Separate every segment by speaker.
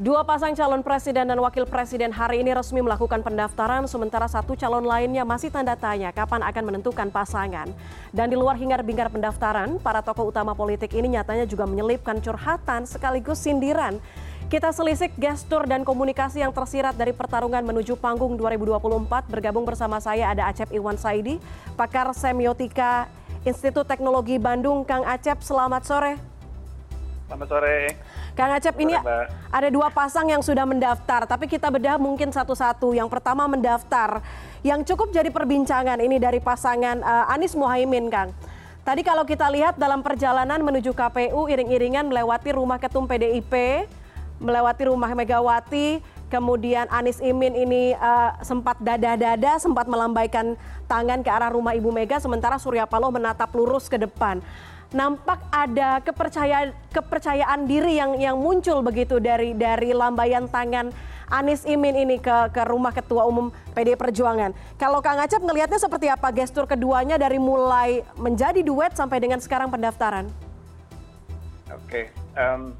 Speaker 1: Dua pasang calon presiden dan wakil presiden hari ini resmi melakukan pendaftaran, sementara satu calon lainnya masih tanda tanya kapan akan menentukan pasangan. Dan di luar hingar-bingar pendaftaran, para tokoh utama politik ini nyatanya juga menyelipkan curhatan sekaligus sindiran. Kita selisik gestur dan komunikasi yang tersirat dari pertarungan menuju panggung 2024. Bergabung bersama saya ada Acep Iwan Saidi, pakar semiotika Institut Teknologi Bandung. Kang Acep, selamat sore.
Speaker 2: Selamat sore.
Speaker 1: Kang Acep, ini ada dua pasang yang sudah mendaftar, tapi kita bedah mungkin satu-satu. Yang pertama mendaftar, yang cukup jadi perbincangan ini dari pasangan uh, Anies Mohaimin, Kang. Tadi kalau kita lihat dalam perjalanan menuju KPU, iring-iringan melewati rumah ketum PDIP, melewati rumah Megawati, kemudian Anies Imin ini uh, sempat dada-dada, sempat melambaikan tangan ke arah rumah Ibu Mega, sementara Surya Paloh menatap lurus ke depan nampak ada kepercayaan kepercayaan diri yang yang muncul begitu dari dari lambaian tangan Anies Imin ini ke ke rumah Ketua Umum PD Perjuangan. Kalau Kang Acep ngelihatnya seperti apa gestur keduanya dari mulai menjadi duet sampai dengan sekarang pendaftaran?
Speaker 2: Oke, um,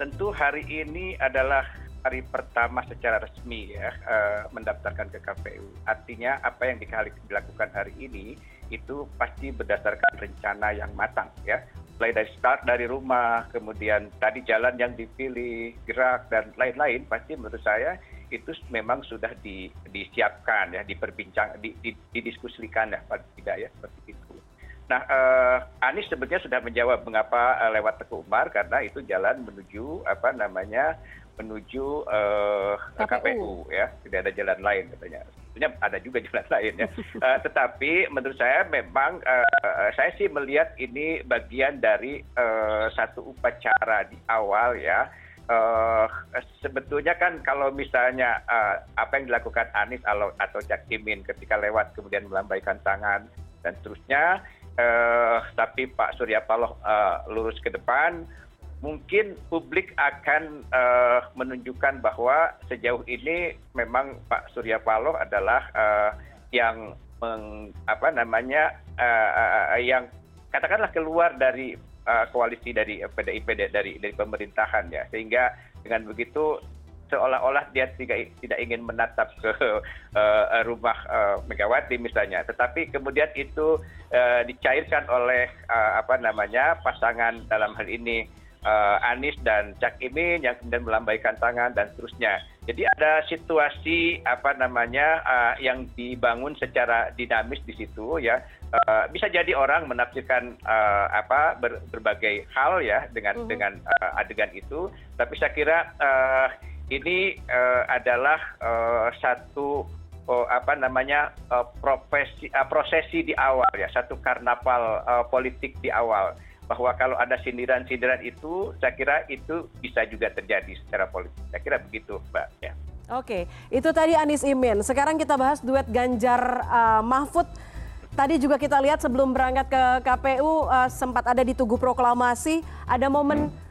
Speaker 2: tentu hari ini adalah hari pertama secara resmi ya uh, mendaftarkan ke KPU. Artinya apa yang dilakukan hari ini itu pasti berdasarkan rencana yang matang ya mulai dari start dari rumah kemudian tadi jalan yang dipilih gerak dan lain-lain pasti menurut saya itu memang sudah di, disiapkan ya diperbincang di, di, didiskusikan ya tidak ya seperti nah eh, Anies sebetulnya sudah menjawab mengapa eh, lewat Teguh Umar karena itu jalan menuju apa namanya menuju uh, eh, KPU. Ya. Tidak ada jalan lain katanya. Sebetulnya ada juga jalan lain ya. Uh, tetapi menurut saya memang uh, saya sih melihat ini bagian dari uh, satu upacara di awal ya. Uh, sebetulnya kan kalau misalnya uh, apa yang dilakukan Anies atau, atau Cak Imin ketika lewat kemudian melambaikan tangan dan seterusnya tapi Pak Surya Paloh uh, lurus ke depan. Mungkin publik akan uh, menunjukkan bahwa sejauh ini memang Pak Surya Paloh adalah yang apa namanya yang katakanlah keluar dari koalisi dari PDIP dari pemerintahan ya. Sehingga dengan begitu seolah-olah dia tidak, tidak ingin menatap ke uh, rumah uh, Megawati misalnya, tetapi kemudian itu uh, dicairkan oleh apa namanya pasangan dalam hal ini Anies dan Cak Imin yang kemudian melambaikan tangan dan seterusnya. Jadi ada situasi apa namanya yang dibangun secara dinamis di situ ya. Uh, bisa jadi orang menafsirkan uh, apa ber, berbagai hal ya dengan uh-huh. dengan uh, adegan itu, tapi saya kira uh, ini uh, adalah uh, satu oh, apa namanya uh, prosesi di awal ya, satu karnaval politik di awal. Bahwa kalau ada sindiran sindiran itu saya kira itu bisa juga terjadi secara politik. Saya kira begitu mbak ya.
Speaker 1: Oke itu tadi Anies Imin. Sekarang kita bahas duet Ganjar uh, Mahfud. Tadi juga kita lihat sebelum berangkat ke KPU uh, sempat ada di Tugu Proklamasi. Ada momen.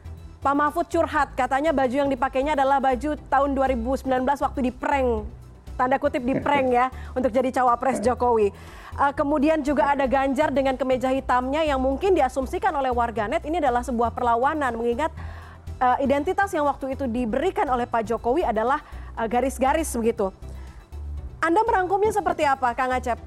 Speaker 1: Pak Mahfud curhat katanya baju yang dipakainya adalah baju tahun 2019 waktu di prank tanda kutip di prank ya untuk jadi cawapres Jokowi. Uh, kemudian juga ada Ganjar dengan kemeja hitamnya yang mungkin diasumsikan oleh warganet ini adalah sebuah perlawanan mengingat uh, identitas yang waktu itu diberikan oleh Pak Jokowi adalah eh, garis-garis uh, begitu. Anda merangkumnya seperti apa, Kang Acep?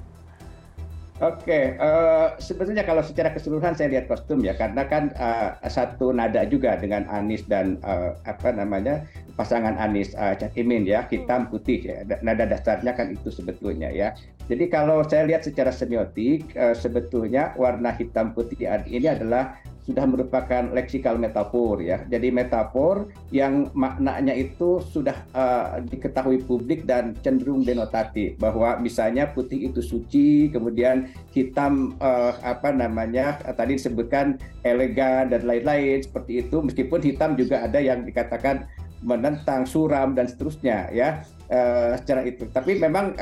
Speaker 3: Oke, uh, sebetulnya kalau secara keseluruhan saya lihat kostum ya, karena kan uh, satu nada juga dengan Anies dan uh, apa namanya pasangan Anies uh, Cak Imin ya, hitam putih ya, nada dasarnya kan itu sebetulnya ya. Jadi kalau saya lihat secara semiotik, uh, sebetulnya warna hitam putih ini adalah sudah merupakan leksikal metafor ya. Jadi metafor yang maknanya itu sudah uh, diketahui publik dan cenderung denotatif bahwa misalnya putih itu suci, kemudian hitam uh, apa namanya uh, tadi disebutkan elegan dan lain-lain seperti itu. Meskipun hitam juga ada yang dikatakan menentang suram dan seterusnya ya uh, secara itu. Tapi memang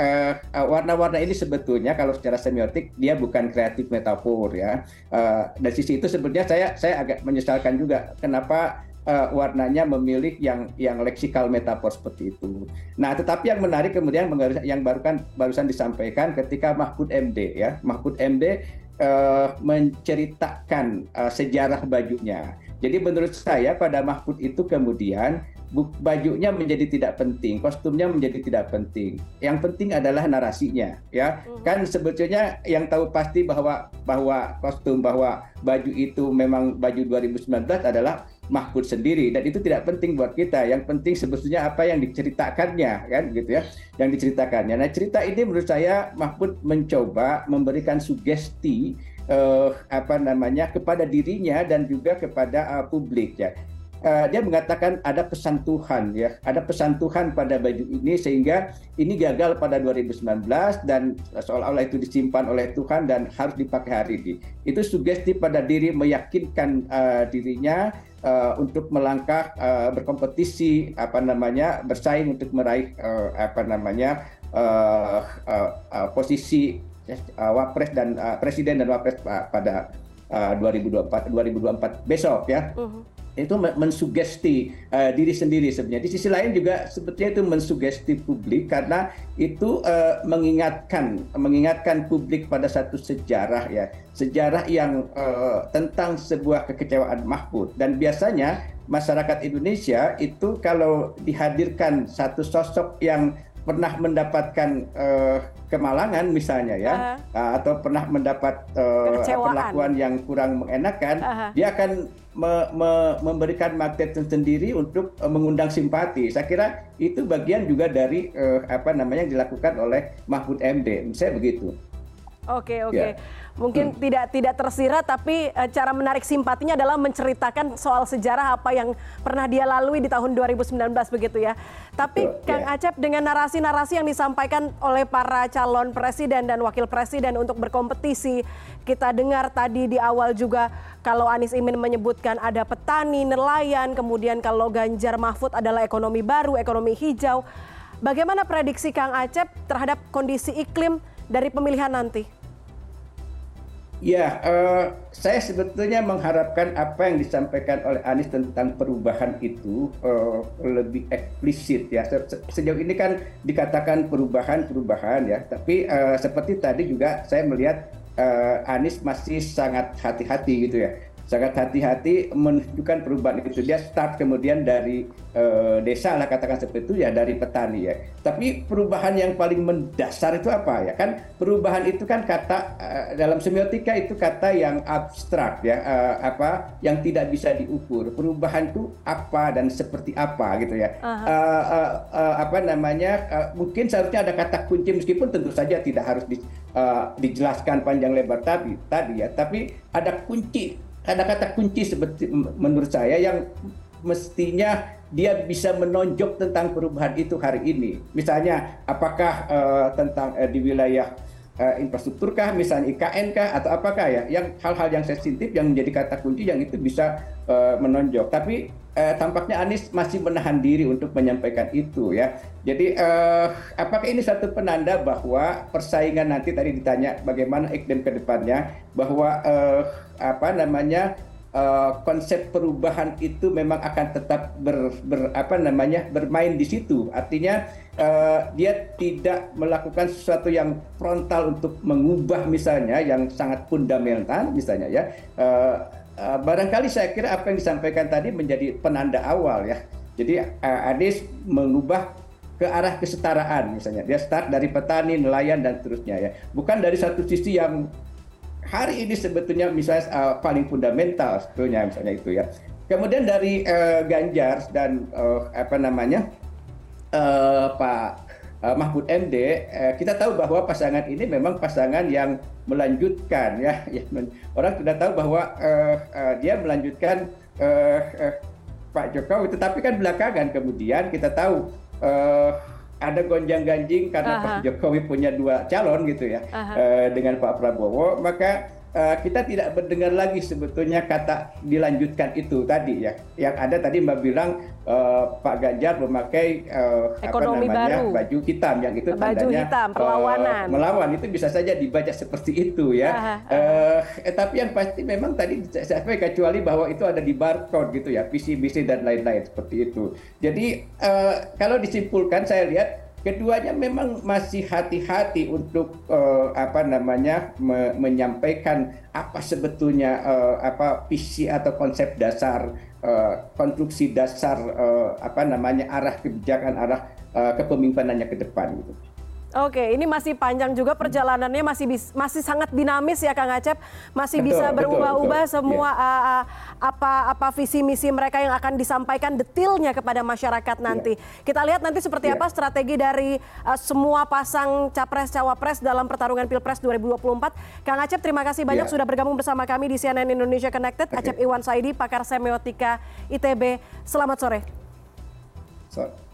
Speaker 3: warna-warna uh, ini sebetulnya kalau secara semiotik dia bukan kreatif metafor ya. Uh, dari sisi itu sebenarnya saya saya agak menyesalkan juga kenapa uh, warnanya memilih yang yang leksikal metafor seperti itu. Nah, tetapi yang menarik kemudian yang barukan barusan disampaikan ketika Mahfud MD ya, Mahfud MD uh, menceritakan uh, sejarah bajunya. Jadi menurut saya pada Mahfud itu kemudian
Speaker 2: bajunya menjadi tidak penting, kostumnya menjadi tidak penting. Yang penting adalah narasinya, ya. Hmm. Kan sebetulnya yang tahu pasti bahwa bahwa kostum bahwa baju itu memang baju 2019 adalah Mahfud sendiri dan itu tidak penting buat kita. Yang penting sebetulnya apa yang diceritakannya kan gitu ya, yang diceritakannya. Nah cerita ini menurut saya Mahfud mencoba memberikan sugesti uh, apa namanya kepada dirinya dan juga kepada uh, publik ya. Uh, dia mengatakan ada pesan Tuhan ya, ada pesan Tuhan pada baju ini sehingga ini gagal pada 2019 dan seolah-olah itu disimpan oleh Tuhan dan harus dipakai hari ini. Itu sugesti pada diri meyakinkan uh, dirinya uh, untuk melangkah uh, berkompetisi apa namanya bersaing untuk meraih uh, apa namanya uh, uh, uh, posisi uh, wapres dan uh, presiden dan wapres pada uh, 2024 2024 besok ya. Uh -huh. Itu mensugesti uh, diri sendiri sebenarnya. Di sisi lain juga sebetulnya itu mensugesti publik karena itu uh, mengingatkan mengingatkan publik pada satu sejarah ya, sejarah yang uh, tentang sebuah kekecewaan Mahfud dan biasanya masyarakat Indonesia itu kalau dihadirkan satu sosok yang pernah mendapatkan uh, kemalangan misalnya ya uh -huh. atau pernah mendapat uh, perlakuan yang kurang mengenakan uh -huh. dia akan me me memberikan magnet sendiri untuk uh, mengundang simpati saya kira itu bagian juga dari uh, apa namanya yang dilakukan oleh Mahfud MD saya begitu
Speaker 1: oke oke yeah mungkin hmm. tidak tidak tersirat tapi uh, cara menarik simpatinya adalah menceritakan soal sejarah apa yang pernah dia lalui di tahun 2019 begitu ya. Tapi Betul, Kang yeah. Acep dengan narasi-narasi yang disampaikan oleh para calon presiden dan wakil presiden untuk berkompetisi, kita dengar tadi di awal juga kalau Anies Imin menyebutkan ada petani, nelayan, kemudian kalau Ganjar Mahfud adalah ekonomi baru, ekonomi hijau. Bagaimana prediksi Kang Acep terhadap kondisi iklim dari pemilihan nanti?
Speaker 2: Ya, uh, saya sebetulnya mengharapkan apa yang disampaikan oleh Anies tentang perubahan itu uh, lebih eksplisit ya. Se sejauh ini kan dikatakan perubahan-perubahan ya, tapi uh, seperti tadi juga saya melihat uh, Anies masih sangat hati-hati gitu ya sangat hati-hati menunjukkan perubahan itu. Dia start kemudian dari uh, desa lah katakan seperti itu ya dari petani ya. Tapi perubahan yang paling mendasar itu apa ya? Kan perubahan itu kan kata uh, dalam semiotika itu kata yang abstrak ya, uh, apa yang tidak bisa diukur. Perubahan itu apa dan seperti apa gitu ya. Uh -huh. uh, uh, uh, apa namanya? Uh, mungkin seharusnya ada kata kunci meskipun tentu saja tidak harus di, uh, dijelaskan panjang lebar tadi tadi ya, tapi ada kunci ada kata kunci seperti menurut saya yang mestinya dia bisa menonjok tentang perubahan itu hari ini. Misalnya apakah uh, tentang uh, di wilayah uh, infrastruktur kah, misalnya IKN kah, atau apakah ya, yang hal-hal yang sensitif yang menjadi kata kunci yang itu bisa uh, menonjok. Tapi uh, tampaknya Anies masih menahan diri untuk menyampaikan itu ya. Jadi uh, apakah ini satu penanda bahwa persaingan nanti tadi ditanya bagaimana iklim ke depannya, bahwa uh, apa namanya uh, konsep perubahan itu memang akan tetap ber, ber apa namanya bermain di situ. Artinya uh, dia tidak melakukan sesuatu yang frontal untuk mengubah misalnya yang sangat fundamental misalnya ya. Uh, uh, barangkali saya kira apa yang disampaikan tadi menjadi penanda awal ya. Jadi uh, Anies mengubah ke arah kesetaraan misalnya. Dia start dari petani nelayan dan seterusnya ya. Bukan dari satu sisi yang hari ini sebetulnya misalnya uh, paling fundamental sebetulnya misalnya itu ya. Kemudian dari uh, Ganjar dan uh, apa namanya uh, Pak uh, Mahfud MD, uh, kita tahu bahwa pasangan ini memang pasangan yang melanjutkan ya. Orang sudah tahu bahwa uh, uh, dia melanjutkan uh, uh, Pak Jokowi, tetapi kan belakangan kemudian kita tahu uh, ada gonjang-ganjing karena Pak Jokowi punya dua calon gitu ya uh, dengan Pak Prabowo, maka kita tidak mendengar lagi sebetulnya kata dilanjutkan itu tadi ya. Yang ada tadi Mbak bilang uh, Pak Ganjar memakai uh,
Speaker 1: Ekonomi apa namanya
Speaker 2: baru. baju hitam yang itu
Speaker 1: baju tandanya hitam, perlawanan.
Speaker 2: Uh, melawan itu bisa saja dibaca seperti itu ya. Uh, uh, eh, tapi yang pasti memang tadi saya kecuali bahwa itu ada di barcode gitu ya, PC-PC dan lain-lain seperti itu. Jadi uh, kalau disimpulkan saya lihat keduanya memang masih hati-hati untuk uh, apa namanya me menyampaikan apa sebetulnya uh, apa visi atau konsep dasar uh, konstruksi dasar uh, apa namanya arah kebijakan arah uh, kepemimpinannya ke depan gitu.
Speaker 1: Oke, ini masih panjang juga perjalanannya masih bis, masih sangat dinamis ya Kang Acep, masih betul, bisa berubah-ubah semua yeah. uh, uh, apa apa visi misi mereka yang akan disampaikan detailnya kepada masyarakat nanti. Yeah. Kita lihat nanti seperti yeah. apa strategi dari uh, semua pasang capres cawapres dalam pertarungan Pilpres 2024. Kang Acep, terima kasih banyak yeah. sudah bergabung bersama kami di CNN Indonesia Connected. Okay. Acep Iwan Saidi, pakar semiotika ITB. Selamat sore. So